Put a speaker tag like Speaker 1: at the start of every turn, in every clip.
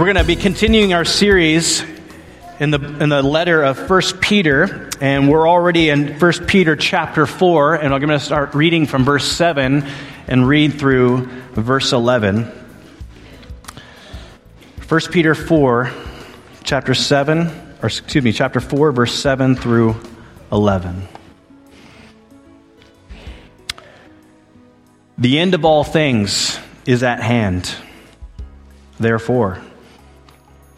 Speaker 1: We're going to be continuing our series in the, in the letter of 1 Peter, and we're already in 1 Peter chapter 4, and I'm going to start reading from verse 7 and read through verse 11. 1 Peter 4, chapter 7, or excuse me, chapter 4, verse 7 through 11. The end of all things is at hand. Therefore,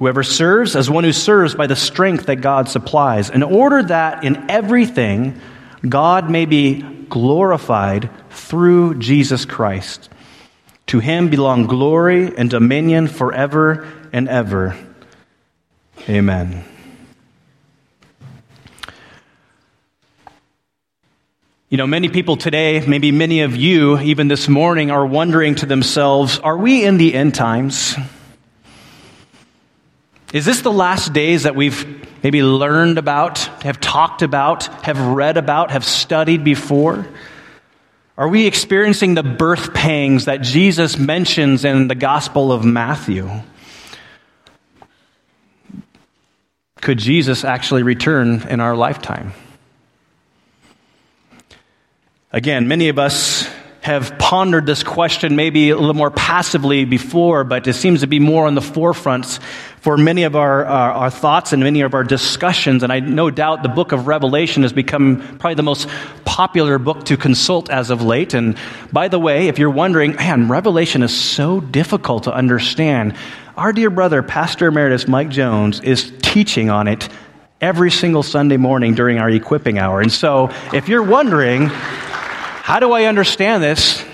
Speaker 1: Whoever serves as one who serves by the strength that God supplies, in order that in everything God may be glorified through Jesus Christ. To him belong glory and dominion forever and ever. Amen. You know, many people today, maybe many of you, even this morning, are wondering to themselves, are we in the end times? Is this the last days that we've maybe learned about, have talked about, have read about, have studied before? Are we experiencing the birth pangs that Jesus mentions in the Gospel of Matthew? Could Jesus actually return in our lifetime? Again, many of us have pondered this question maybe a little more passively before, but it seems to be more on the forefronts for many of our, our, our, thoughts and many of our discussions. And I no doubt the book of Revelation has become probably the most popular book to consult as of late. And by the way, if you're wondering, man, Revelation is so difficult to understand, our dear brother, Pastor Emeritus Mike Jones, is teaching on it every single Sunday morning during our equipping hour. And so if you're wondering, how do I understand this?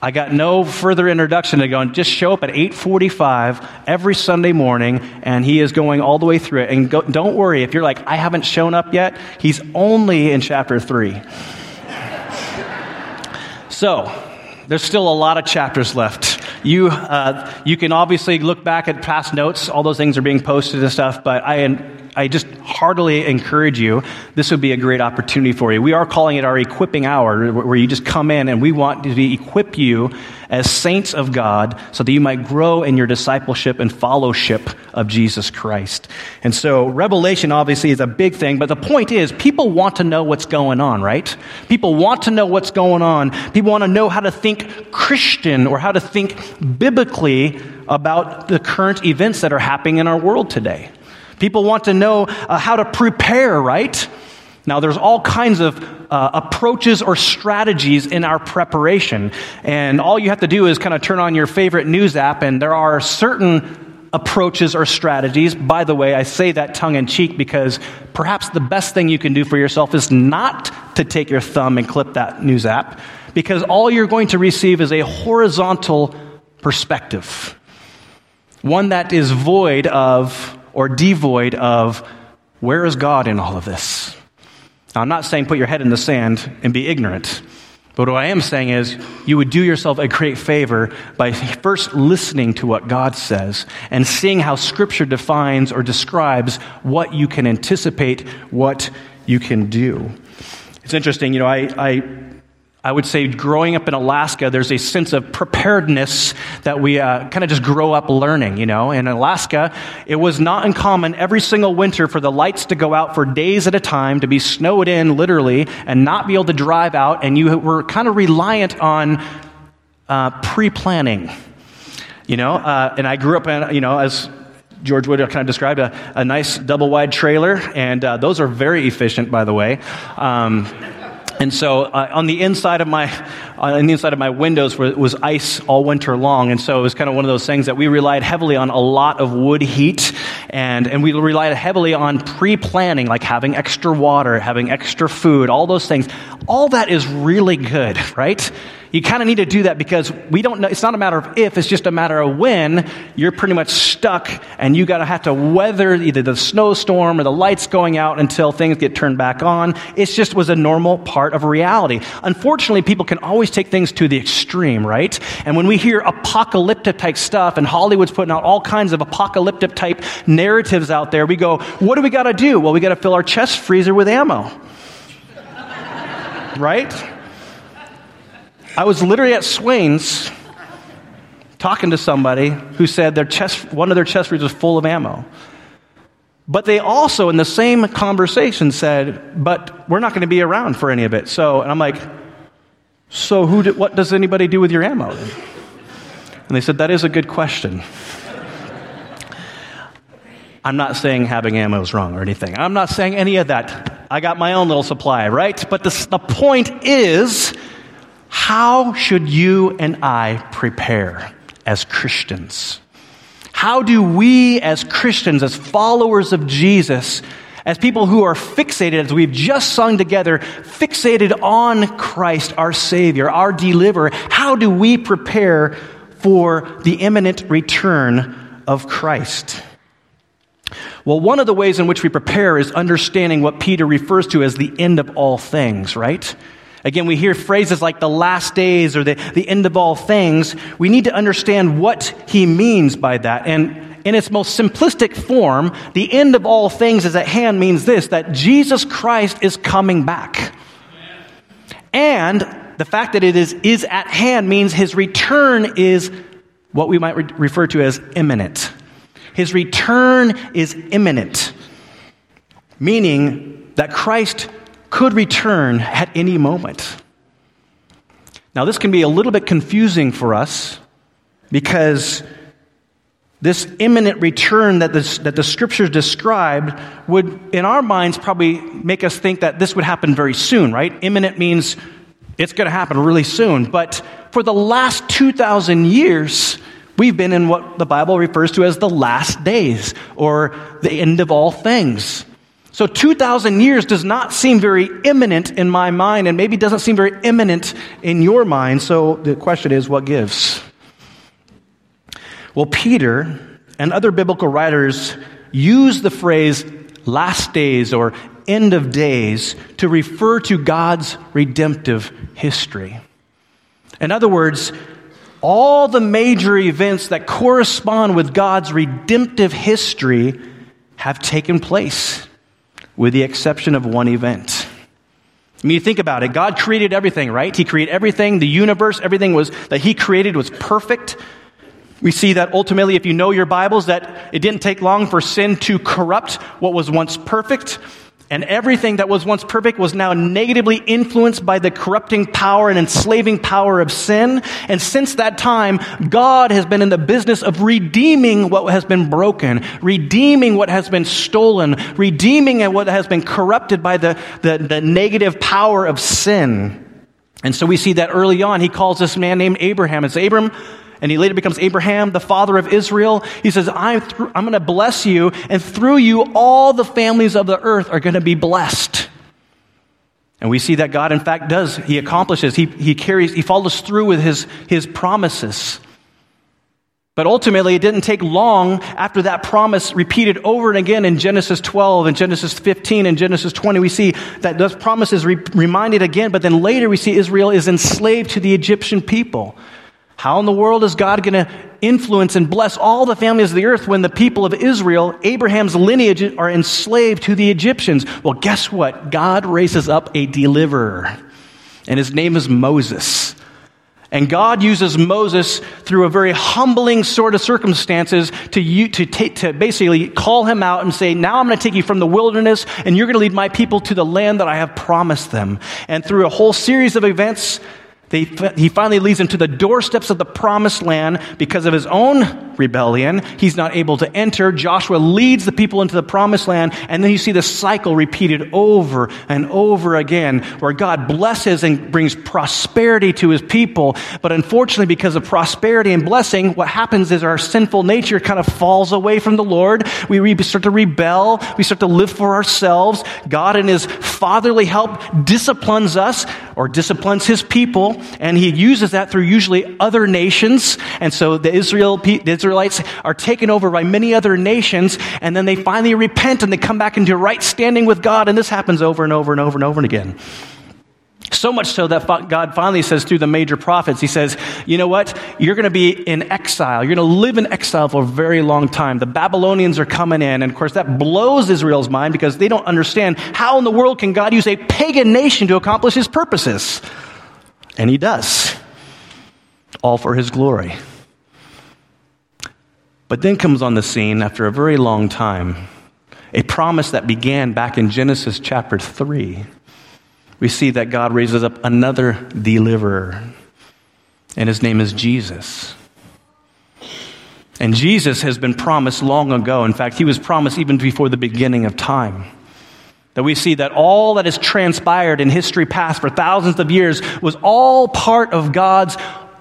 Speaker 1: I got no further introduction to go and just show up at 8:45 every Sunday morning and he is going all the way through it. And go, don't worry if you're like I haven't shown up yet he's only in chapter 3 so there's still a lot of chapters left. You uh, you can obviously look back at past notes. All those things are being posted and stuff but I I just heartily encourage you, this would be a great opportunity for you. We are calling it our equipping hour, where you just come in and we want to equip you as saints of God so that you might grow in your discipleship and fellowship of Jesus Christ. And so, revelation obviously is a big thing, but the point is, people want to know what's going on, right? People want to know what's going on. People want to know how to think Christian or how to think biblically about the current events that are happening in our world today. People want to know uh, how to prepare, right? Now, there's all kinds of uh, approaches or strategies in our preparation. And all you have to do is kind of turn on your favorite news app, and there are certain approaches or strategies. By the way, I say that tongue in cheek because perhaps the best thing you can do for yourself is not to take your thumb and clip that news app, because all you're going to receive is a horizontal perspective, one that is void of or devoid of where is God in all of this? Now, I'm not saying put your head in the sand and be ignorant. But what I am saying is, you would do yourself a great favor by first listening to what God says and seeing how Scripture defines or describes what you can anticipate, what you can do. It's interesting, you know, I, I I would say growing up in Alaska, there's a sense of preparedness that we uh, kind of just grow up learning, you know. In Alaska, it was not uncommon every single winter for the lights to go out for days at a time, to be snowed in literally, and not be able to drive out, and you were kind of reliant on uh, pre planning, you know. Uh, and I grew up in, you know, as George Wood kind of described, a, a nice double wide trailer, and uh, those are very efficient, by the way. Um, and so uh, on the inside of my, uh, on the inside of my windows was ice all winter long. And so it was kind of one of those things that we relied heavily on a lot of wood heat. And, and we relied heavily on pre-planning, like having extra water, having extra food, all those things. All that is really good, right? You kind of need to do that because we don't know, it's not a matter of if, it's just a matter of when you're pretty much stuck and you got to have to weather either the snowstorm or the lights going out until things get turned back on. It just was a normal part of reality. Unfortunately, people can always take things to the extreme, right? And when we hear apocalyptic type stuff and Hollywood's putting out all kinds of apocalyptic type narratives out there, we go, what do we got to do? Well, we got to fill our chest freezer with ammo. right? I was literally at Swain's talking to somebody who said their chest, one of their chest freezers was full of ammo. But they also, in the same conversation, said, "But we're not going to be around for any of it." So, and I'm like, "So, who? Do, what does anybody do with your ammo?" And they said, "That is a good question." I'm not saying having ammo is wrong or anything. I'm not saying any of that. I got my own little supply, right? But the, the point is how should you and I prepare as Christians? How do we as Christians, as followers of Jesus, as people who are fixated, as we've just sung together, fixated on Christ, our Savior, our deliverer, how do we prepare for the imminent return of Christ? Well, one of the ways in which we prepare is understanding what Peter refers to as the end of all things, right? Again, we hear phrases like the last days or the, the end of all things. We need to understand what he means by that. And in its most simplistic form, the end of all things is at hand means this that Jesus Christ is coming back. And the fact that it is, is at hand means his return is what we might re- refer to as imminent. His return is imminent, meaning that Christ could return at any moment. Now, this can be a little bit confusing for us because this imminent return that, this, that the scriptures described would, in our minds, probably make us think that this would happen very soon, right? Imminent means it's going to happen really soon. But for the last 2,000 years, we've been in what the Bible refers to as the last days or the end of all things. So 2,000 years does not seem very imminent in my mind, and maybe doesn't seem very imminent in your mind. So the question is, what gives? Well, Peter and other biblical writers use the phrase last days or end of days to refer to God's redemptive history. In other words, all the major events that correspond with God's redemptive history have taken place with the exception of one event. I mean, you think about it. God created everything, right? He created everything. The universe, everything was, that He created was perfect. We see that ultimately, if you know your Bibles, that it didn't take long for sin to corrupt what was once perfect. And everything that was once perfect was now negatively influenced by the corrupting power and enslaving power of sin. And since that time, God has been in the business of redeeming what has been broken, redeeming what has been stolen, redeeming what has been corrupted by the, the, the negative power of sin. And so we see that early on, he calls this man named Abraham. It's Abram, and he later becomes Abraham, the father of Israel. He says, I'm, th- I'm going to bless you, and through you, all the families of the earth are going to be blessed. And we see that God, in fact, does. He accomplishes, he, he carries, he follows through with his, his promises. But ultimately, it didn't take long after that promise repeated over and again in Genesis 12 and Genesis 15 and Genesis 20. We see that those promises re- reminded again, but then later we see Israel is enslaved to the Egyptian people. How in the world is God going to influence and bless all the families of the earth when the people of Israel, Abraham's lineage, are enslaved to the Egyptians? Well, guess what? God raises up a deliverer, and his name is Moses. And God uses Moses through a very humbling sort of circumstances to, to, to basically call him out and say, Now I'm going to take you from the wilderness and you're going to lead my people to the land that I have promised them. And through a whole series of events, they, he finally leads them to the doorsteps of the promised land because of his own rebellion. He's not able to enter. Joshua leads the people into the promised land, and then you see the cycle repeated over and over again, where God blesses and brings prosperity to his people. But unfortunately, because of prosperity and blessing, what happens is our sinful nature kind of falls away from the Lord. We re- start to rebel. We start to live for ourselves. God, in his fatherly help, disciplines us or disciplines his people, and he uses that through usually other nations. And so the, Israel, the Israelites are taken over by many other nations, and then they finally repent and they come back into right standing with God, and this happens over and over and over and over and again. So much so that God finally says through the major prophets, He says, You know what? You're going to be in exile. You're going to live in exile for a very long time. The Babylonians are coming in. And of course, that blows Israel's mind because they don't understand how in the world can God use a pagan nation to accomplish His purposes? And He does. All for His glory. But then comes on the scene after a very long time a promise that began back in Genesis chapter 3 we see that God raises up another deliverer, and his name is Jesus. And Jesus has been promised long ago. In fact, he was promised even before the beginning of time. That we see that all that has transpired in history past for thousands of years was all part of God's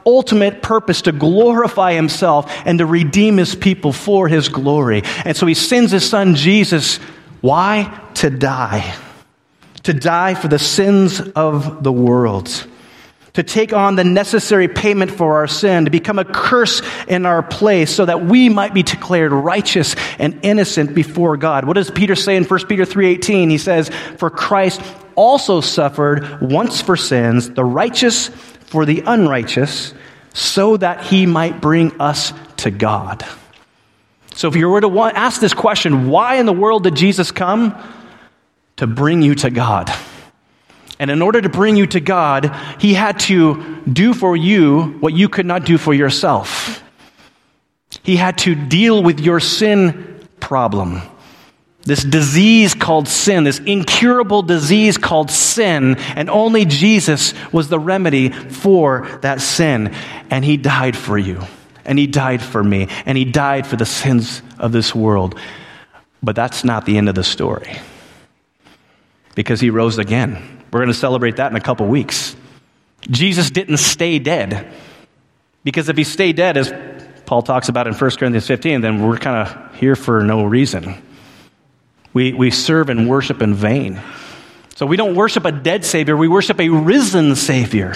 Speaker 1: ultimate purpose to glorify himself and to redeem his people for his glory. And so he sends his son Jesus. Why? To die to die for the sins of the world, to take on the necessary payment for our sin, to become a curse in our place so that we might be declared righteous and innocent before God. What does Peter say in 1 Peter 3:18? He says, "For Christ also suffered once for sins, the righteous for the unrighteous, so that he might bring us to God." So if you were to ask this question, why in the world did Jesus come? to bring you to God. And in order to bring you to God, he had to do for you what you could not do for yourself. He had to deal with your sin problem. This disease called sin, this incurable disease called sin, and only Jesus was the remedy for that sin. And he died for you, and he died for me, and he died for the sins of this world. But that's not the end of the story because he rose again. We're going to celebrate that in a couple weeks. Jesus didn't stay dead. Because if he stayed dead, as Paul talks about in 1 Corinthians 15, then we're kind of here for no reason. We, we serve and worship in vain. So we don't worship a dead Savior, we worship a risen Savior.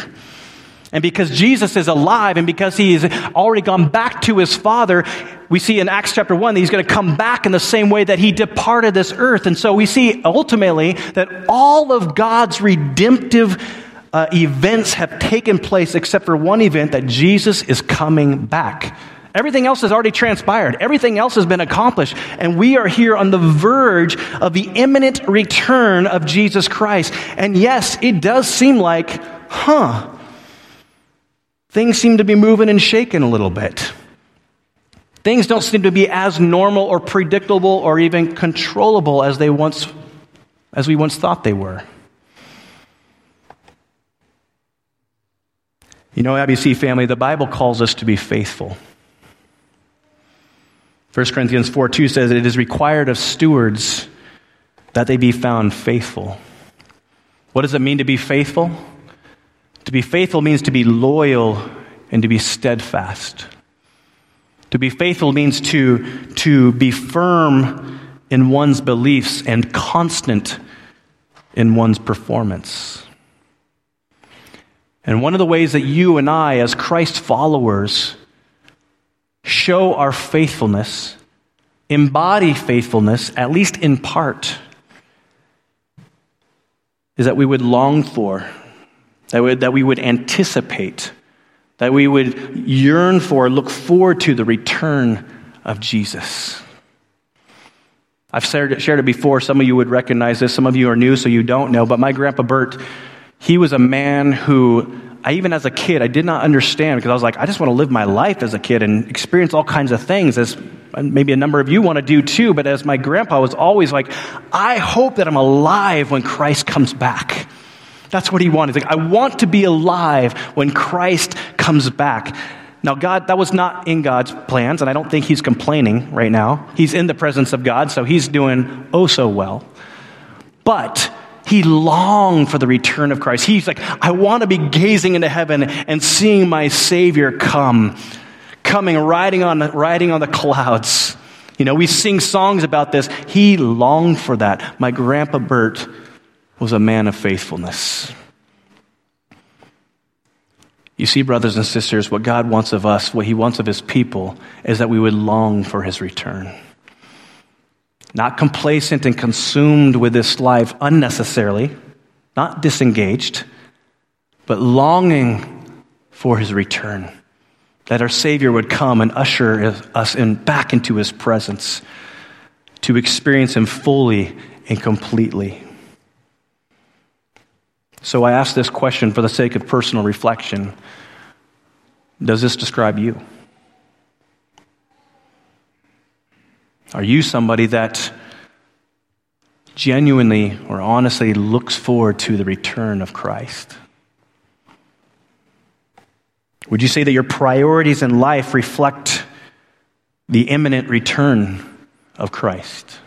Speaker 1: And because Jesus is alive and because he's already gone back to his Father, we see in Acts chapter 1 that he's going to come back in the same way that he departed this earth. And so we see ultimately that all of God's redemptive uh, events have taken place except for one event that Jesus is coming back. Everything else has already transpired. Everything else has been accomplished. And we are here on the verge of the imminent return of Jesus Christ. And yes, it does seem like, huh, things seem to be moving and shaking a little bit. Things don't seem to be as normal or predictable or even controllable as they once as we once thought they were. You know, IBC family, the Bible calls us to be faithful. 1 Corinthians 4 2 says, It is required of stewards that they be found faithful. What does it mean to be faithful? To be faithful means to be loyal and to be steadfast. To be faithful means to, to be firm in one's beliefs and constant in one's performance. And one of the ways that you and I, as Christ followers, show our faithfulness, embody faithfulness, at least in part, is that we would long for that we, that we would anticipate, that we would yearn for, look forward to the return of Jesus. I've shared it, shared it before. Some of you would recognize this. Some of you are new, so you don't know. But my grandpa Bert, he was a man who I even as a kid, I did not understand because I was like, I just want to live my life as a kid and experience all kinds of things as maybe a number of you want to do too. But as my grandpa was always like, I hope that I'm alive when Christ comes back. That's what he wanted. Like, I want to be alive when Christ comes back. Now, God, that was not in God's plans, and I don't think he's complaining right now. He's in the presence of God, so he's doing oh so well. But he longed for the return of Christ. He's like, I want to be gazing into heaven and seeing my Savior come, coming, riding on, riding on the clouds. You know, we sing songs about this. He longed for that. My grandpa Bert was a man of faithfulness. You see, brothers and sisters, what God wants of us, what He wants of His people, is that we would long for His return. Not complacent and consumed with this life unnecessarily, not disengaged, but longing for His return. That our Savior would come and usher us in, back into His presence to experience Him fully and completely. So I ask this question for the sake of personal reflection Does this describe you? Are you somebody that genuinely or honestly looks forward to the return of Christ? Would you say that your priorities in life reflect the imminent return of Christ?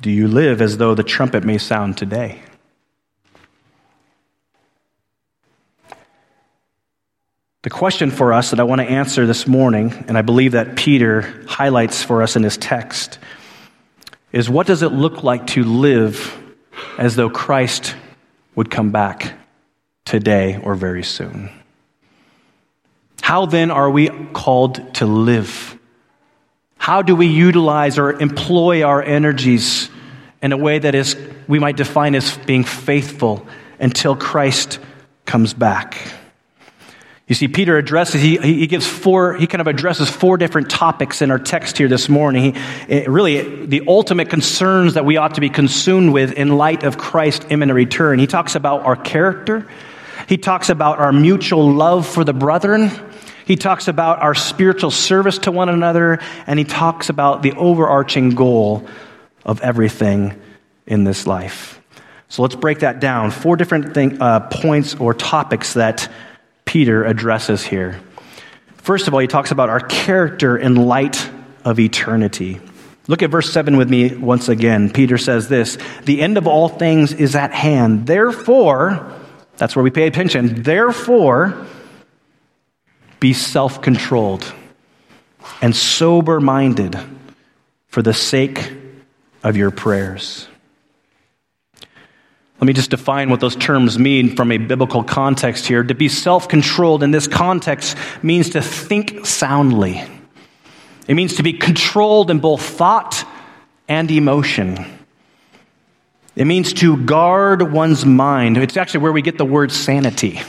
Speaker 1: Do you live as though the trumpet may sound today? The question for us that I want to answer this morning, and I believe that Peter highlights for us in his text, is what does it look like to live as though Christ would come back today or very soon? How then are we called to live? How do we utilize or employ our energies in a way that is, we might define as being faithful until Christ comes back? You see, Peter addresses, he, he gives four, he kind of addresses four different topics in our text here this morning. He, really, the ultimate concerns that we ought to be consumed with in light of Christ's imminent return. He talks about our character. He talks about our mutual love for the brethren. He talks about our spiritual service to one another, and he talks about the overarching goal of everything in this life. So let's break that down. Four different thing, uh, points or topics that Peter addresses here. First of all, he talks about our character in light of eternity. Look at verse 7 with me once again. Peter says this The end of all things is at hand. Therefore, that's where we pay attention. Therefore, be self controlled and sober minded for the sake of your prayers. Let me just define what those terms mean from a biblical context here. To be self controlled in this context means to think soundly, it means to be controlled in both thought and emotion. It means to guard one's mind. It's actually where we get the word sanity.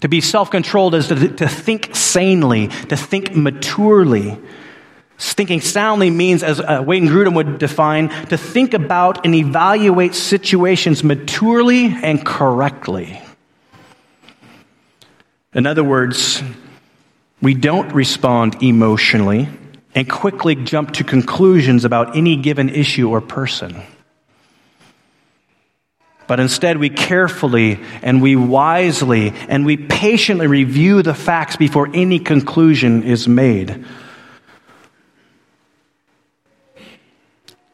Speaker 1: To be self controlled is to, to, think sanely, to think maturely. Thinking soundly means, as uh, Wayne Grudem would define, to think about and evaluate situations maturely and correctly. In other words, we don't respond emotionally and quickly jump to conclusions about any given issue or person but instead we carefully and we wisely and we patiently review the facts before any conclusion is made.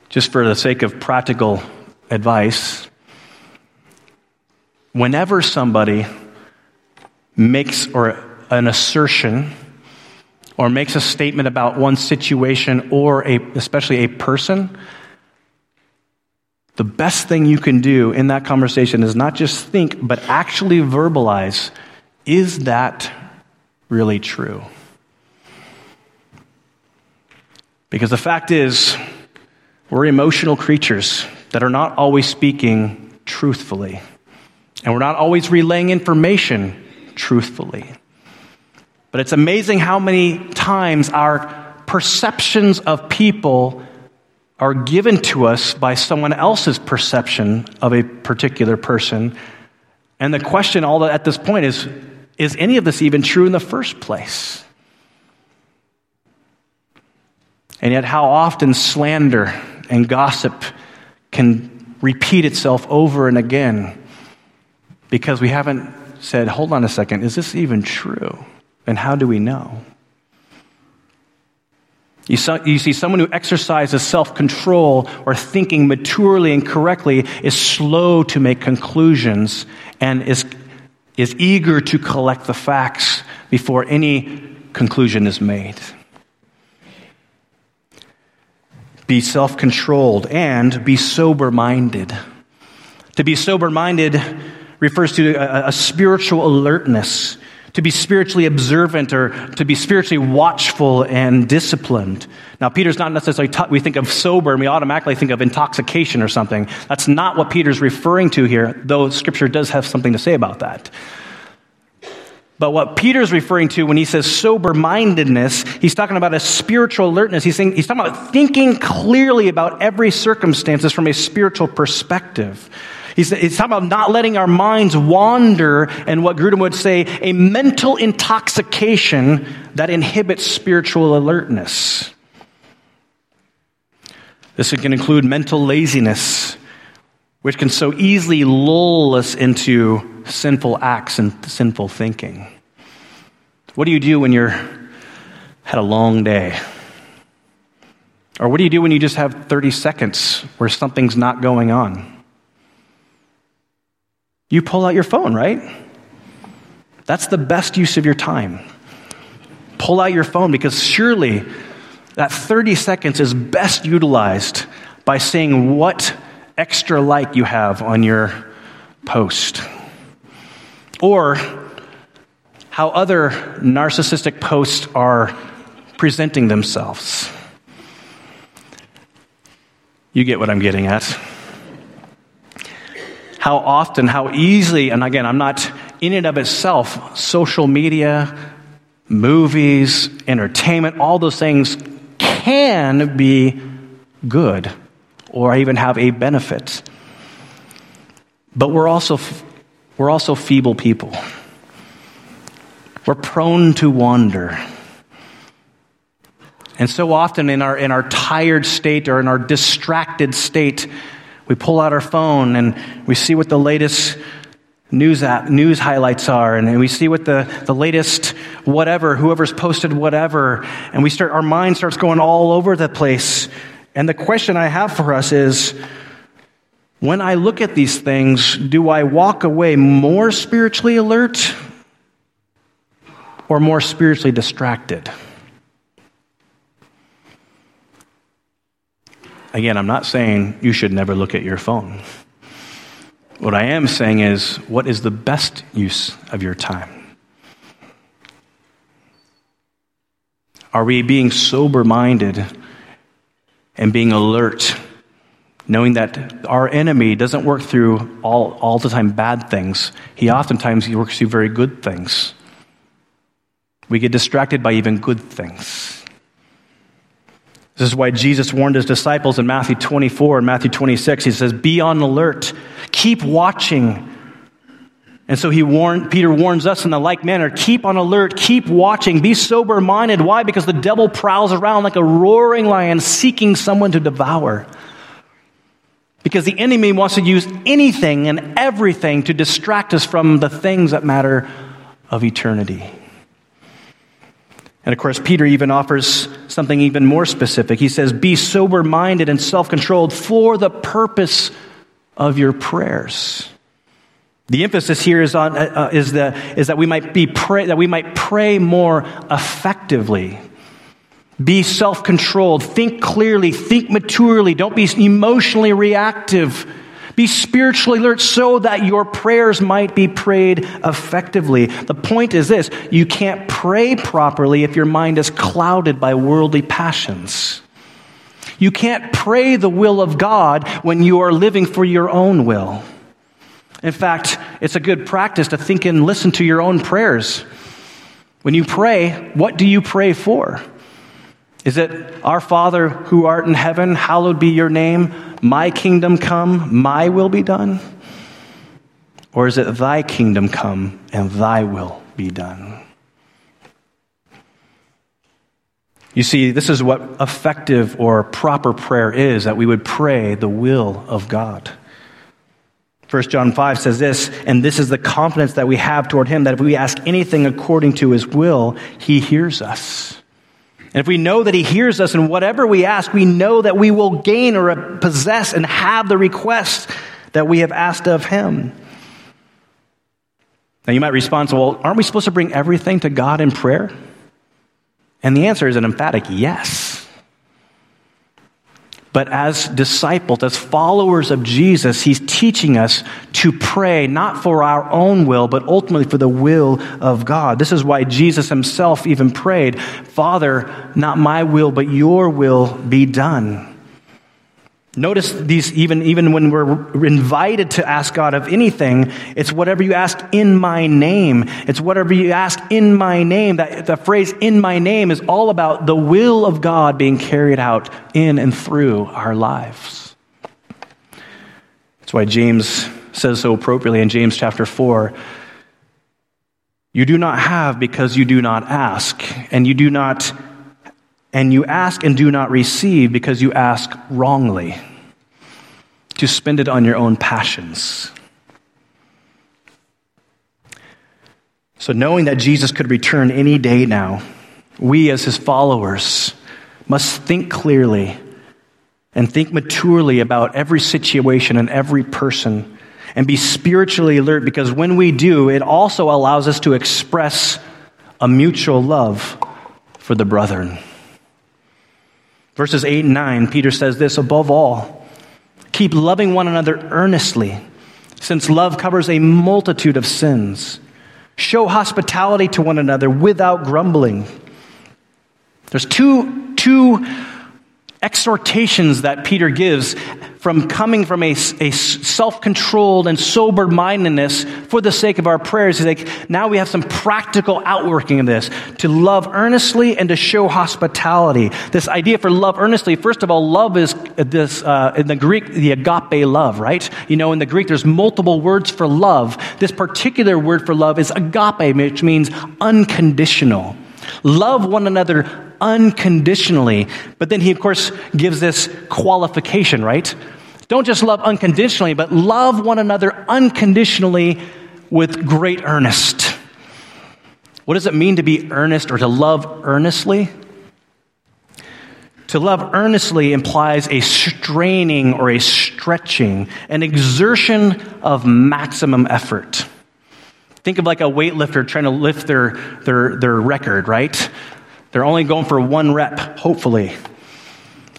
Speaker 1: Just for the sake of practical advice, whenever somebody makes or an assertion or makes a statement about one situation or a, especially a person, the best thing you can do in that conversation is not just think, but actually verbalize is that really true? Because the fact is, we're emotional creatures that are not always speaking truthfully, and we're not always relaying information truthfully. But it's amazing how many times our perceptions of people are given to us by someone else's perception of a particular person. And the question all at this point is is any of this even true in the first place? And yet, how often slander and gossip can repeat itself over and again because we haven't said, hold on a second, is this even true? And how do we know? You, see, someone who exercises self control or thinking maturely and correctly is slow to make conclusions and is, is eager to collect the facts before any conclusion is made. Be self controlled and be sober minded. To be sober minded refers to a, a spiritual alertness, to be spiritually observant or to be spiritually watchful and disciplined. Now, Peter's not necessarily, ta- we think of sober and we automatically think of intoxication or something. That's not what Peter's referring to here, though scripture does have something to say about that. But what Peter's referring to when he says sober mindedness, he's talking about a spiritual alertness. He's, saying, he's talking about thinking clearly about every circumstances from a spiritual perspective. He's, he's talking about not letting our minds wander and what Grudem would say, a mental intoxication that inhibits spiritual alertness. This can include mental laziness, which can so easily lull us into sinful acts and sinful thinking. What do you do when you're had a long day? Or what do you do when you just have 30 seconds where something's not going on? You pull out your phone, right? That's the best use of your time. Pull out your phone because surely that 30 seconds is best utilized by saying what extra like you have on your post. Or how other narcissistic posts are presenting themselves. You get what I'm getting at. How often, how easily, and again, I'm not in and of itself, social media, movies, entertainment, all those things can be good or even have a benefit. But we're also, we're also feeble people. We're prone to wander. And so often in our, in our tired state or in our distracted state, we pull out our phone and we see what the latest news app, news highlights are, and, we see what the, the latest whatever, whoever's posted whatever, and we start, our mind starts going all over the place. And the question I have for us is, when I look at these things, do I walk away more spiritually alert or more spiritually distracted? Again, I'm not saying you should never look at your phone. What I am saying is, what is the best use of your time? Are we being sober minded and being alert, knowing that our enemy doesn't work through all, all the time bad things? He oftentimes he works through very good things. We get distracted by even good things. This is why Jesus warned his disciples in Matthew 24 and Matthew 26. He says, Be on alert, keep watching. And so he warned, Peter warns us in the like manner keep on alert, keep watching, be sober minded. Why? Because the devil prowls around like a roaring lion seeking someone to devour. Because the enemy wants to use anything and everything to distract us from the things that matter of eternity. And of course, Peter even offers something even more specific. He says, Be sober minded and self controlled for the purpose of your prayers. The emphasis here is, on, uh, uh, is, the, is that, we might be pray, that we might pray more effectively. Be self controlled. Think clearly. Think maturely. Don't be emotionally reactive. Be spiritually alert so that your prayers might be prayed effectively. The point is this you can't pray properly if your mind is clouded by worldly passions. You can't pray the will of God when you are living for your own will. In fact, it's a good practice to think and listen to your own prayers. When you pray, what do you pray for? Is it, Our Father who art in heaven, hallowed be your name, my kingdom come, my will be done? Or is it, Thy kingdom come and Thy will be done? You see, this is what effective or proper prayer is that we would pray the will of God. 1 John 5 says this, and this is the confidence that we have toward him that if we ask anything according to his will, he hears us. And if we know that He hears us in whatever we ask, we know that we will gain or possess and have the request that we have asked of Him. Now you might respond, well, aren't we supposed to bring everything to God in prayer? And the answer is an emphatic yes. But as disciples, as followers of Jesus, he's teaching us to pray not for our own will, but ultimately for the will of God. This is why Jesus himself even prayed, Father, not my will, but your will be done. Notice these, even, even when we're invited to ask God of anything, it's whatever you ask in my name. It's whatever you ask in my name. That, the phrase in my name is all about the will of God being carried out in and through our lives. That's why James says so appropriately in James chapter 4 You do not have because you do not ask, and you do not and you ask and do not receive because you ask wrongly, to spend it on your own passions. So, knowing that Jesus could return any day now, we as his followers must think clearly and think maturely about every situation and every person and be spiritually alert because when we do, it also allows us to express a mutual love for the brethren. Verses 8 and 9, Peter says this above all, keep loving one another earnestly, since love covers a multitude of sins. Show hospitality to one another without grumbling. There's two, two exhortations that Peter gives from coming from a, a self controlled and sober mindedness for the sake of our prayers. He's like, now we have some practical outworking of this to love earnestly and to show hospitality. This idea for love earnestly, first of all, love is this, uh, in the Greek, the agape love, right? You know, in the Greek, there's multiple words for love. This particular word for love is agape, which means unconditional. Love one another unconditionally. But then he, of course, gives this qualification, right? Don't just love unconditionally, but love one another unconditionally with great earnest. What does it mean to be earnest or to love earnestly? To love earnestly implies a straining or a stretching, an exertion of maximum effort. Think of like a weightlifter trying to lift their, their, their record, right? They're only going for one rep, hopefully.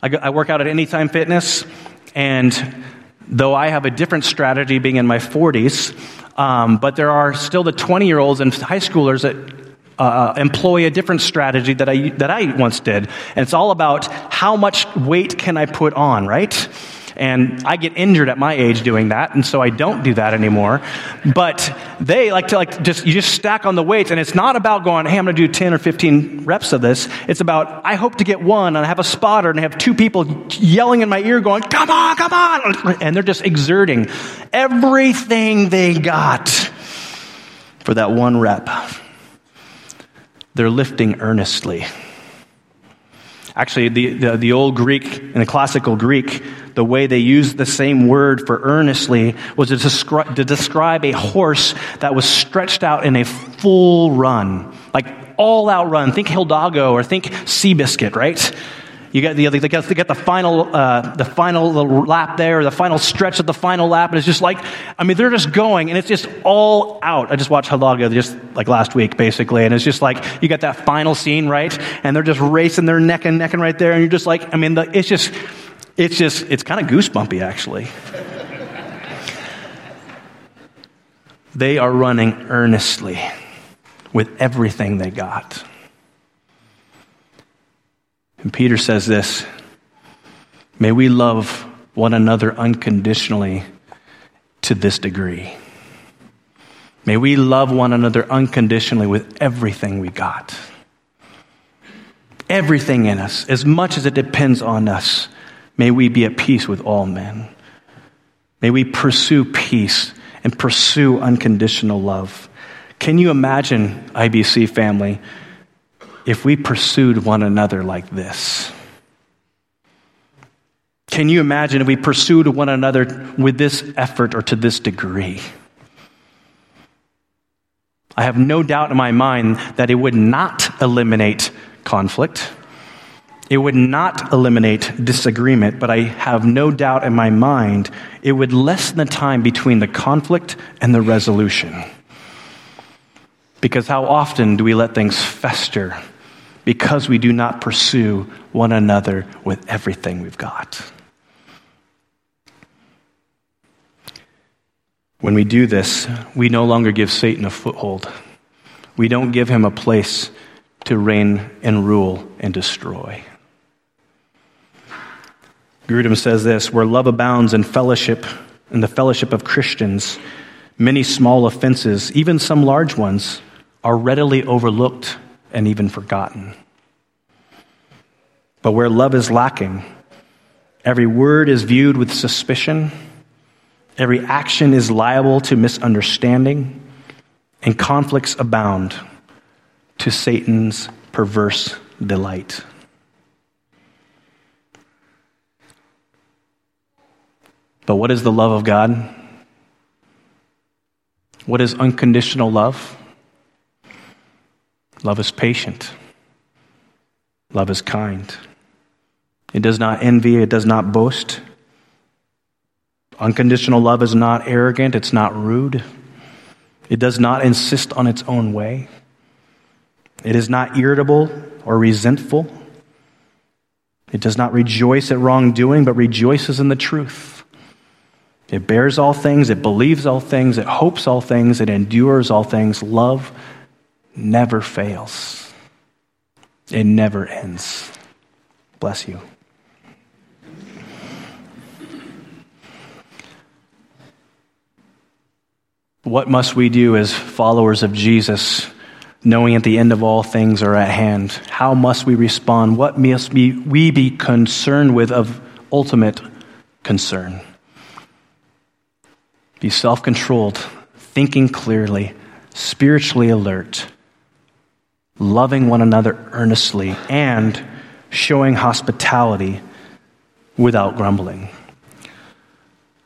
Speaker 1: I, I work out at Anytime Fitness, and though I have a different strategy being in my 40s, um, but there are still the 20 year olds and high schoolers that uh, employ a different strategy that I, that I once did. And it's all about how much weight can I put on, right? And I get injured at my age doing that, and so I don't do that anymore. But they like to like just you just stack on the weights, and it's not about going, hey, I'm gonna do 10 or 15 reps of this. It's about I hope to get one, and I have a spotter, and I have two people yelling in my ear going, come on, come on, and they're just exerting everything they got for that one rep. They're lifting earnestly. Actually, the, the, the, old Greek, in the classical Greek, the way they used the same word for earnestly was to, descri- to describe a horse that was stretched out in a full run, like all out run. Think Hidalgo or think Seabiscuit, right? You got the, they get the final, uh, the final lap there, the final stretch of the final lap, and it's just like, I mean, they're just going, and it's just all out. I just watched Hidalgo just like last week, basically, and it's just like you got that final scene, right? And they're just racing, they're neck and necking right there, and you're just like, I mean, the, it's just, it's just, it's kind of goosebumpy, actually. they are running earnestly with everything they got. And Peter says this May we love one another unconditionally to this degree. May we love one another unconditionally with everything we got. Everything in us, as much as it depends on us, may we be at peace with all men. May we pursue peace and pursue unconditional love. Can you imagine, IBC family, if we pursued one another like this? Can you imagine if we pursued one another with this effort or to this degree? I have no doubt in my mind that it would not eliminate conflict. It would not eliminate disagreement, but I have no doubt in my mind it would lessen the time between the conflict and the resolution. Because how often do we let things fester because we do not pursue one another with everything we've got? When we do this, we no longer give Satan a foothold. We don't give him a place to reign and rule and destroy. Grudem says this where love abounds in fellowship, in the fellowship of Christians, many small offenses, even some large ones, are readily overlooked and even forgotten. But where love is lacking, every word is viewed with suspicion, every action is liable to misunderstanding, and conflicts abound to Satan's perverse delight. But what is the love of God? What is unconditional love? Love is patient. Love is kind. It does not envy, it does not boast. Unconditional love is not arrogant, it's not rude. It does not insist on its own way. It is not irritable or resentful. It does not rejoice at wrongdoing, but rejoices in the truth. It bears all things, it believes all things, it hopes all things, it endures all things. Love never fails, it never ends. Bless you. What must we do as followers of Jesus, knowing at the end of all things are at hand? How must we respond? What must we be concerned with of ultimate concern? Be self controlled, thinking clearly, spiritually alert, loving one another earnestly, and showing hospitality without grumbling.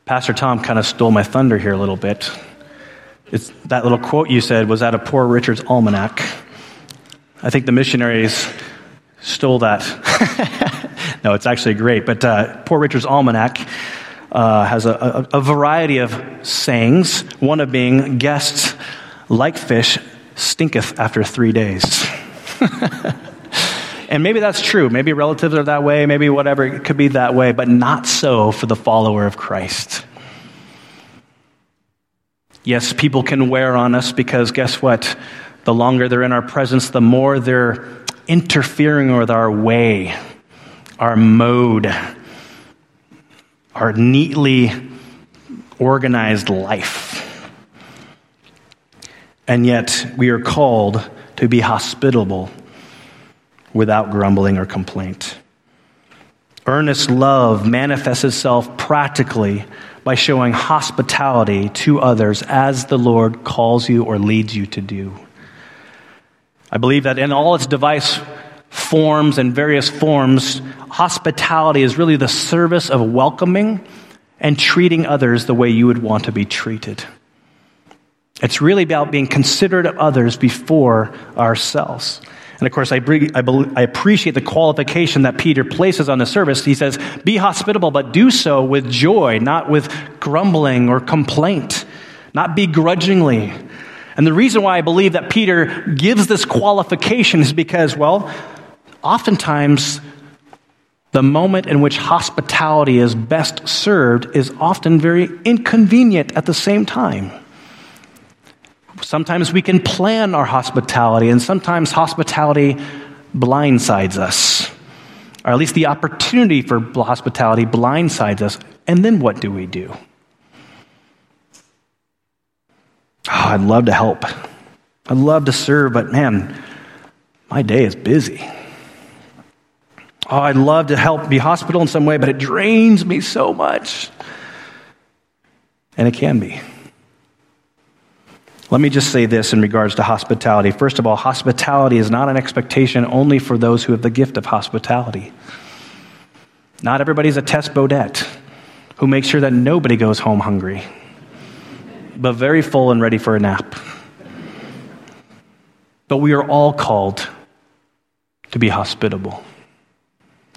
Speaker 1: Pastor Tom kind of stole my thunder here a little bit. It's, that little quote you said was out of Poor Richard's Almanac. I think the missionaries stole that. no, it's actually great. But uh, Poor Richard's Almanac uh, has a, a, a variety of sayings, one of being, guests like fish stinketh after three days. and maybe that's true. Maybe relatives are that way. Maybe whatever. It could be that way, but not so for the follower of Christ. Yes, people can wear on us because guess what? The longer they're in our presence, the more they're interfering with our way, our mode, our neatly organized life. And yet, we are called to be hospitable without grumbling or complaint. Earnest love manifests itself practically by showing hospitality to others as the Lord calls you or leads you to do. I believe that in all its device forms and various forms, hospitality is really the service of welcoming and treating others the way you would want to be treated. It's really about being considerate of others before ourselves. And of course, I, I, I, appreciate the qualification that Peter places on the service. He says, Be hospitable, but do so with joy, not with grumbling or complaint, not begrudgingly. And the reason why I believe that Peter gives this qualification is because, well, oftentimes the moment in which hospitality is best served is often very inconvenient at the same time. Sometimes we can plan our hospitality, and sometimes hospitality blindsides us, or at least the opportunity for hospitality blindsides us. And then what do we do? Oh, I'd love to help. I'd love to serve, but man, my day is busy. Oh, I'd love to help be hospital in some way, but it drains me so much. And it can be. Let me just say this in regards to hospitality. First of all, hospitality is not an expectation only for those who have the gift of hospitality. Not everybody's a Tess Bodette who makes sure that nobody goes home hungry, but very full and ready for a nap. But we are all called to be hospitable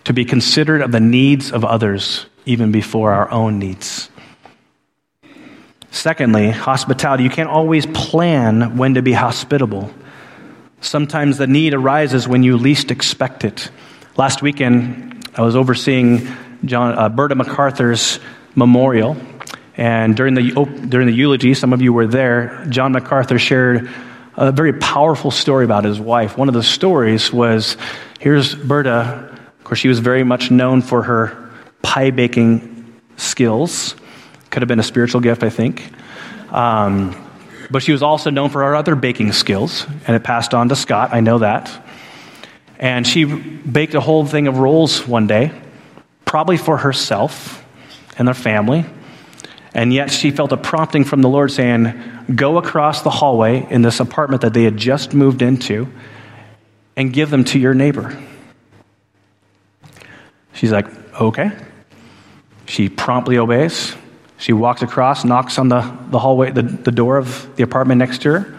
Speaker 1: to be considerate of the needs of others even before our own needs. Secondly, hospitality. You can't always plan when to be hospitable. Sometimes the need arises when you least expect it. Last weekend, I was overseeing John, uh, Berta MacArthur's memorial, And during the, during the eulogy, some of you were there, John MacArthur shared a very powerful story about his wife. One of the stories was here's Berta. Of course, she was very much known for her pie baking skills. Could have been a spiritual gift, I think. Um, but she was also known for her other baking skills, and it passed on to Scott. I know that. And she baked a whole thing of rolls one day, probably for herself and their family. And yet she felt a prompting from the Lord saying, Go across the hallway in this apartment that they had just moved into and give them to your neighbor. She's like, Okay. She promptly obeys. She walks across, knocks on the, the hallway, the, the door of the apartment next to her.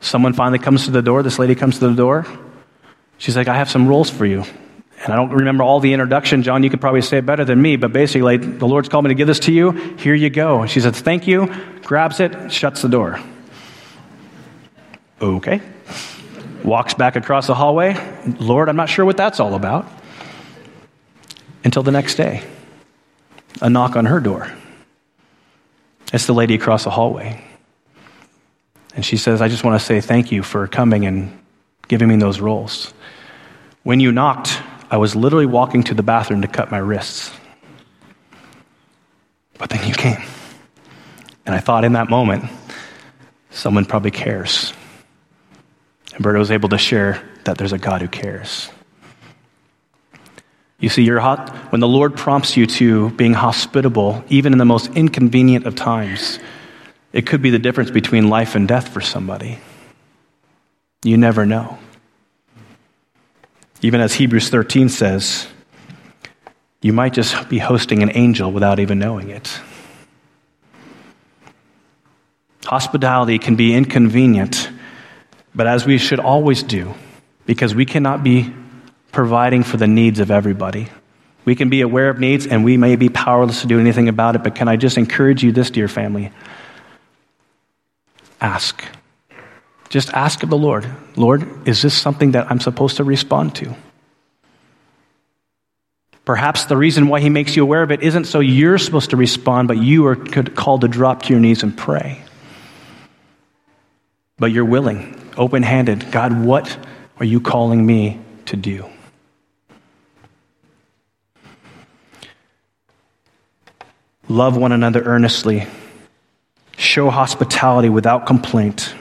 Speaker 1: Someone finally comes to the door. This lady comes to the door. She's like, I have some rules for you. And I don't remember all the introduction. John, you could probably say it better than me, but basically, like, the Lord's called me to give this to you. Here you go. She says, Thank you, grabs it, shuts the door. Okay. Walks back across the hallway. Lord, I'm not sure what that's all about. Until the next day, a knock on her door. It's the lady across the hallway. And she says, I just want to say thank you for coming and giving me those rolls. When you knocked, I was literally walking to the bathroom to cut my wrists. But then you came. And I thought in that moment, someone probably cares. And Berta was able to share that there's a God who cares. You see, you're hot, when the Lord prompts you to being hospitable, even in the most inconvenient of times, it could be the difference between life and death for somebody. You never know. Even as Hebrews 13 says, you might just be hosting an angel without even knowing it. Hospitality can be inconvenient, but as we should always do, because we cannot be providing for the needs of everybody. We can be aware of needs and we may be powerless to do anything about it, but can I just encourage you this, dear family? Ask. Just ask of the Lord Lord, is this something that I'm supposed to respond to? Perhaps the reason why he makes you aware of it isn't so you're supposed to respond, but you are called to drop to your knees and pray. But you're willing, open handed. God, what are you calling me to do? Love one another earnestly. Show hospitality without complaint.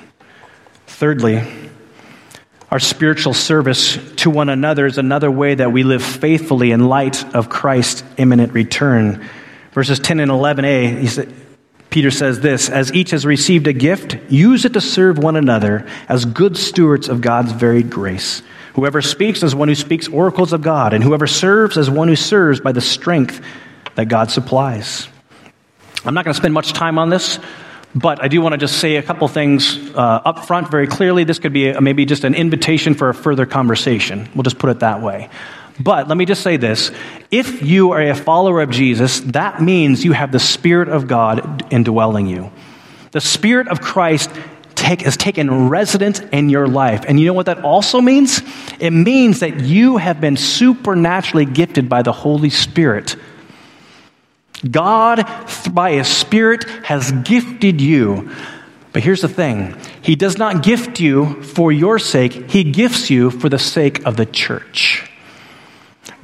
Speaker 1: Thirdly, our spiritual service to one another is another way that we live faithfully in light of Christ's imminent return. Verses 10 and 11a, said, Peter says this As each has received a gift, use it to serve one another as good stewards of God's varied grace. Whoever speaks as one who speaks oracles of God, and whoever serves as one who serves by the strength that God supplies. I'm not going to spend much time on this. But I do want to just say a couple things uh, up front very clearly. This could be a, maybe just an invitation for a further conversation. We'll just put it that way. But let me just say this. If you are a follower of Jesus, that means you have the Spirit of God indwelling you. The Spirit of Christ take, has taken residence in your life. And you know what that also means? It means that you have been supernaturally gifted by the Holy Spirit God, by His Spirit, has gifted you. But here's the thing He does not gift you for your sake, He gifts you for the sake of the church.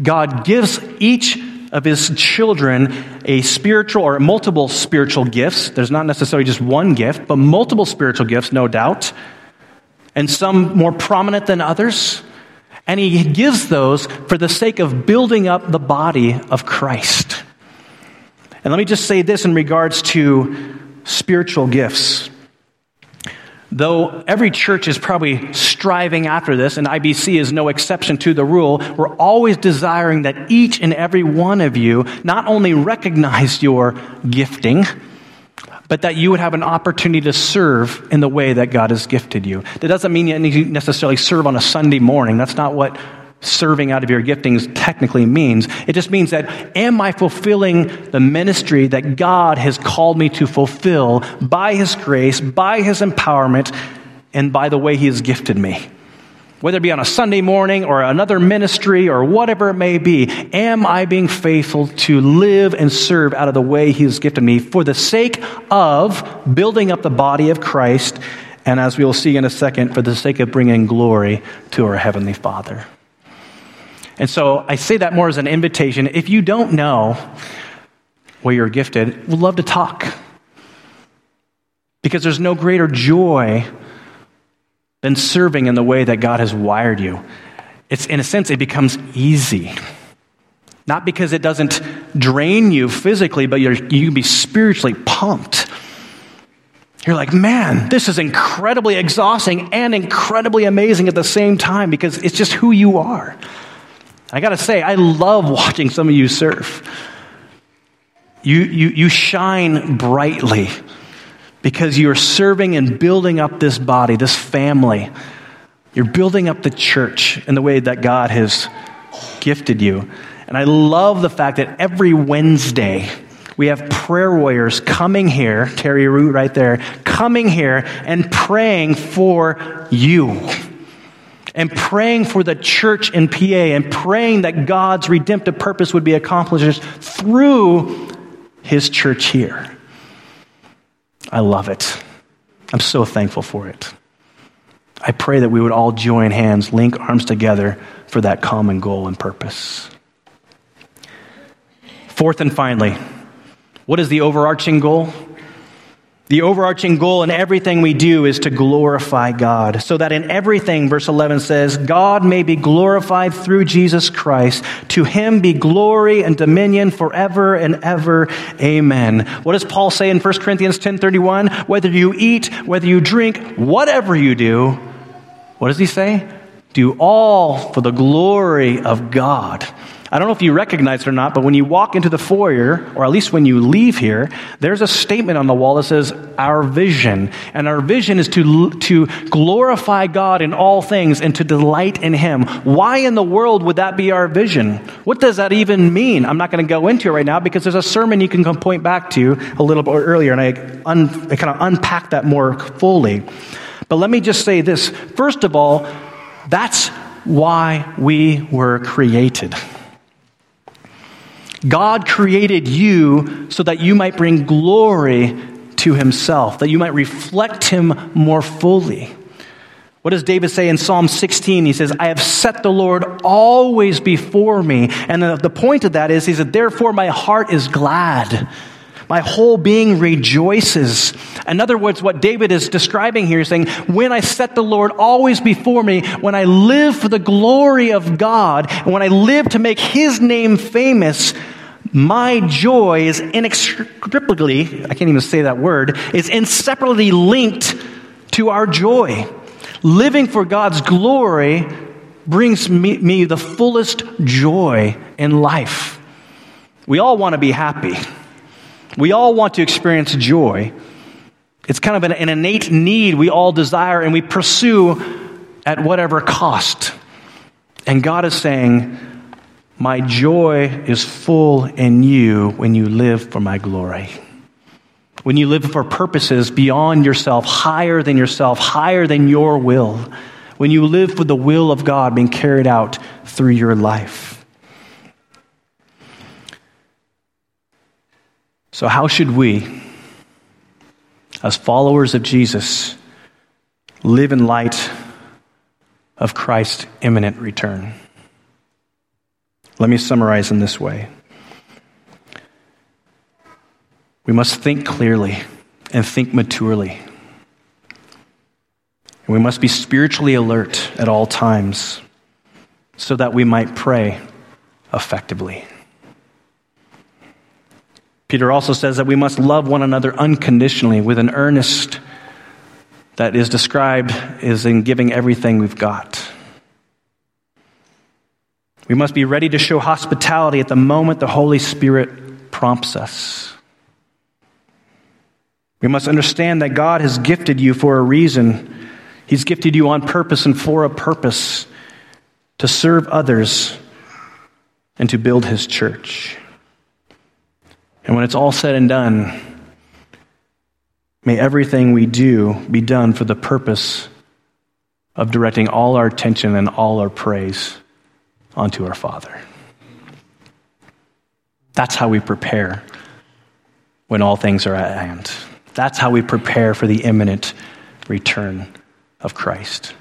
Speaker 1: God gives each of His children a spiritual or multiple spiritual gifts. There's not necessarily just one gift, but multiple spiritual gifts, no doubt, and some more prominent than others. And He gives those for the sake of building up the body of Christ. And let me just say this in regards to spiritual gifts. Though every church is probably striving after this, and IBC is no exception to the rule, we're always desiring that each and every one of you not only recognize your gifting, but that you would have an opportunity to serve in the way that God has gifted you. That doesn't mean you necessarily serve on a Sunday morning. That's not what serving out of your giftings technically means. It just means that am I fulfilling the ministry that God has called me to fulfill by His grace, by His empowerment, and by the way He has gifted me? whether it be on a Sunday morning or another ministry or whatever it may be, am I being faithful to live and serve out of the way He has gifted me for the sake of building up the body of Christ, and as we will see in a second, for the sake of bringing glory to our Heavenly Father? And so I say that more as an invitation. If you don't know where you're gifted, we'd love to talk. Because there's no greater joy than serving in the way that God has wired you. It's, in a sense, it becomes easy. Not because it doesn't drain you physically, but you can be spiritually pumped. You're like, man, this is incredibly exhausting and incredibly amazing at the same time because it's just who you are. I got to say, I love watching some of you surf. You, you, you shine brightly because you're serving and building up this body, this family. You're building up the church in the way that God has gifted you. And I love the fact that every Wednesday, we have prayer warriors coming here, Terry Root right there, coming here and praying for you and praying for the church in PA and praying that God's redemptive purpose would be accomplished through his church here. I love it. I'm so thankful for it. I pray that we would all join hands, link arms together for that common goal and purpose. Fourth and finally, what is the overarching goal? The overarching goal in everything we do is to glorify God, so that in everything, verse 11 says, God may be glorified through Jesus Christ. To him be glory and dominion forever and ever. Amen. What does Paul say in 1 Corinthians 10:31? Whether you eat, whether you drink, whatever you do, what does he say? Do all for the glory of God. I don't know if you recognize it or not, but when you walk into the foyer, or at least when you leave here, there's a statement on the wall that says, Our vision. And our vision is to, to glorify God in all things and to delight in Him. Why in the world would that be our vision? What does that even mean? I'm not going to go into it right now because there's a sermon you can point back to a little bit earlier, and I, un, I kind of unpack that more fully. But let me just say this. First of all, that's why we were created. God created you so that you might bring glory to himself, that you might reflect him more fully. What does David say in Psalm 16? He says, I have set the Lord always before me. And the, point of that is, he said, therefore my heart is glad. My whole being rejoices. In other words, what David is describing here is saying, when I set the Lord always before me, when I live for the glory of God, and when I live to make his name famous, my joy is inextricably, I can't even say that word, is inseparably linked to our joy. Living for God's glory brings me, me the fullest joy in life. We all want to be happy. We all want to experience joy. It's kind of an, an innate need we all desire and we pursue at whatever cost. And God is saying, my joy is full in you when you live for my glory. When you live for purposes beyond yourself, higher than yourself, higher than your will. When you live for the will of God being carried out through your life. So, how should we, as followers of Jesus, live in light of Christ's imminent return? Let me summarize in this way We must think clearly and think maturely. And we must be spiritually alert at all times so that we might pray effectively. Peter also says that we must love one another unconditionally with an earnest that is described as in giving everything we've got. We must be ready to show hospitality at the moment the Holy Spirit prompts us. We must understand that God has gifted you for a reason. He's gifted you on purpose and for a purpose to serve others and to build His church. And when it's all said and done, may everything we do be done for the purpose of directing all our attention and all our praise onto our Father. That's how we prepare when all things are at hand. That's how we prepare for the imminent return of Christ.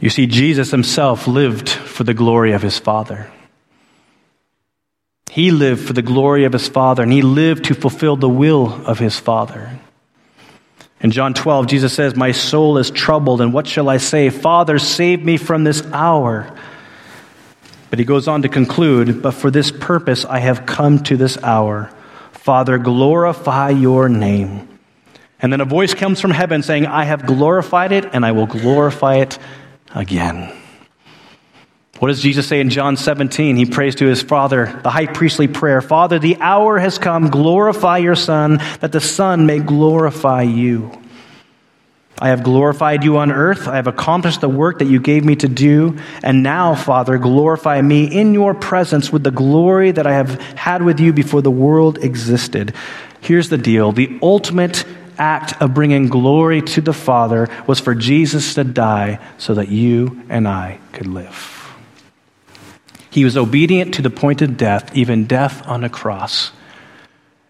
Speaker 1: You see, Jesus himself lived for the glory of his Father. He lived for the glory of his Father, and he lived to fulfill the will of his Father. In John 12, Jesus says, My soul is troubled, and what shall I say? Father, save me from this hour. But he goes on to conclude, But for this purpose I have come to this hour. Father, glorify your name. And then a voice comes from heaven saying, I have glorified it, and I will glorify it again. What does Jesus say in John 17? He prays to his Father, the high priestly prayer Father, the hour has come, glorify your Son, that the Son may glorify you. I have glorified you on earth. I have accomplished the work that you gave me to do. And now, Father, glorify me in your presence with the glory that I have had with you before the world existed. Here's the deal the ultimate act of bringing glory to the Father was for Jesus to die so that you and I could live. He was obedient to the point of death, even death on a cross.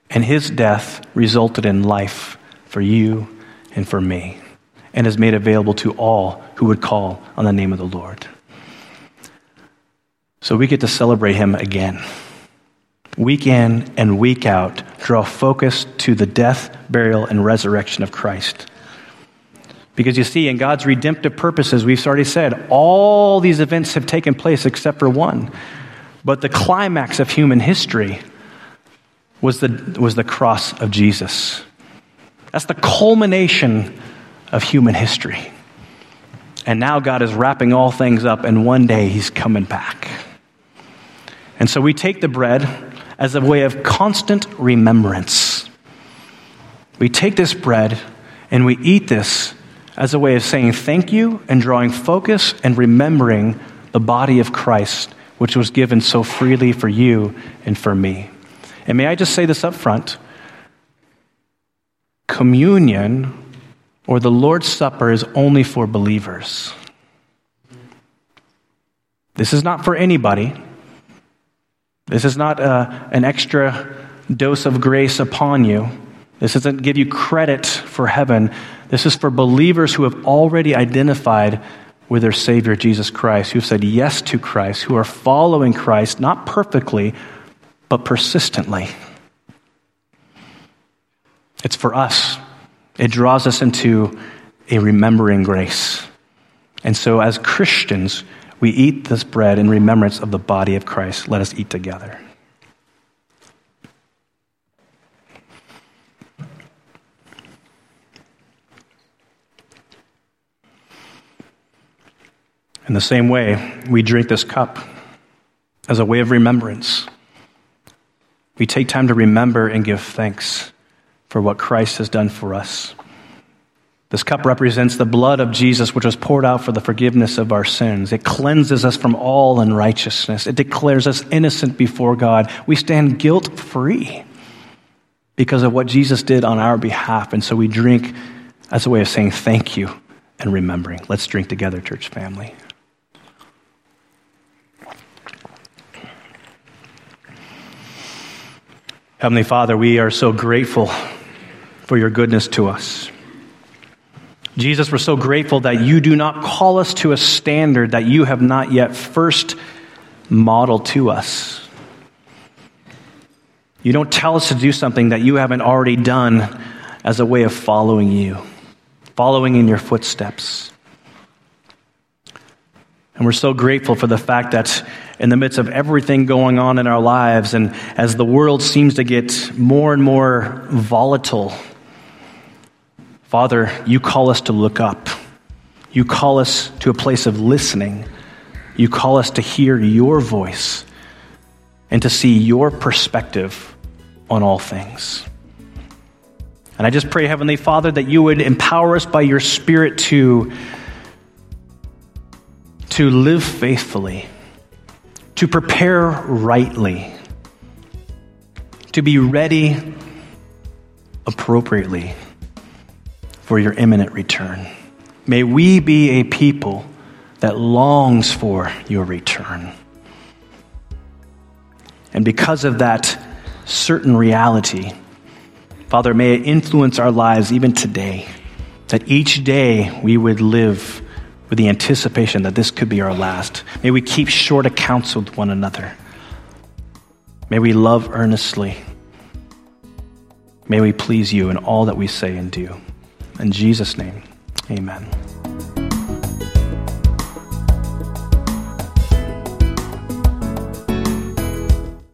Speaker 1: And his death resulted in life for you and for me, and is made available to all who would call on the name of the Lord. So we get to celebrate him again. Week in and week out, draw focus to the death, burial, and resurrection of Christ. Because you see, in God's redemptive purposes, we've already said, all these events have taken place except for one. But the climax of human history was the, was the cross of Jesus. That's the culmination of human history. And now God is wrapping all things up, and one day He's coming back. And so we take the bread as a way of constant remembrance. We take this bread and we eat this as a way of saying thank you and drawing focus and remembering the body of Christ, which was given so freely for you and for me. And may I just say this up front communion or the Lord's Supper is only for believers. This is not for anybody. This is not uh, an extra dose of grace upon you. This doesn't give you credit for heaven. This is for believers who have already identified with their Savior, Jesus Christ, who have said yes to Christ, who are following Christ, not perfectly, but persistently. It's for us. It draws us into a remembering grace. And so, as Christians, we eat this bread in remembrance of the body of Christ. Let us eat together. In the same way, we drink this cup as a way of remembrance. We take time to remember and give thanks for what Christ has done for us. This cup represents the blood of Jesus, which was poured out for the forgiveness of our sins. It cleanses us from all unrighteousness. It declares us innocent before God. We stand guilt free because of what Jesus did on our behalf. And so we drink as a way of saying thank you and remembering. Let's drink together, church family. Heavenly Father, we are so grateful for your goodness to us. Jesus, we're so grateful that you do not call us to a standard that you have not yet first modeled to us. You don't tell us to do something that you haven't already done as a way of following you, following in your footsteps. And we're so grateful for the fact that in the midst of everything going on in our lives, and as the world seems to get more and more volatile, Father, you call us to look up. You call us to a place of listening. You call us to hear your voice and to see your perspective on all things. And I just pray, Heavenly Father, that you would empower us by your Spirit to, to live faithfully to prepare rightly, to be ready appropriately for your imminent return. May we be a people that longs for your return. And because of that certain reality, Father, may it influence our lives even today, that each day we would live with the anticipation that this could be our last. May we keep short accounts with one another. May we love earnestly. May we please you in all that we say and do. In Jesus' name, amen.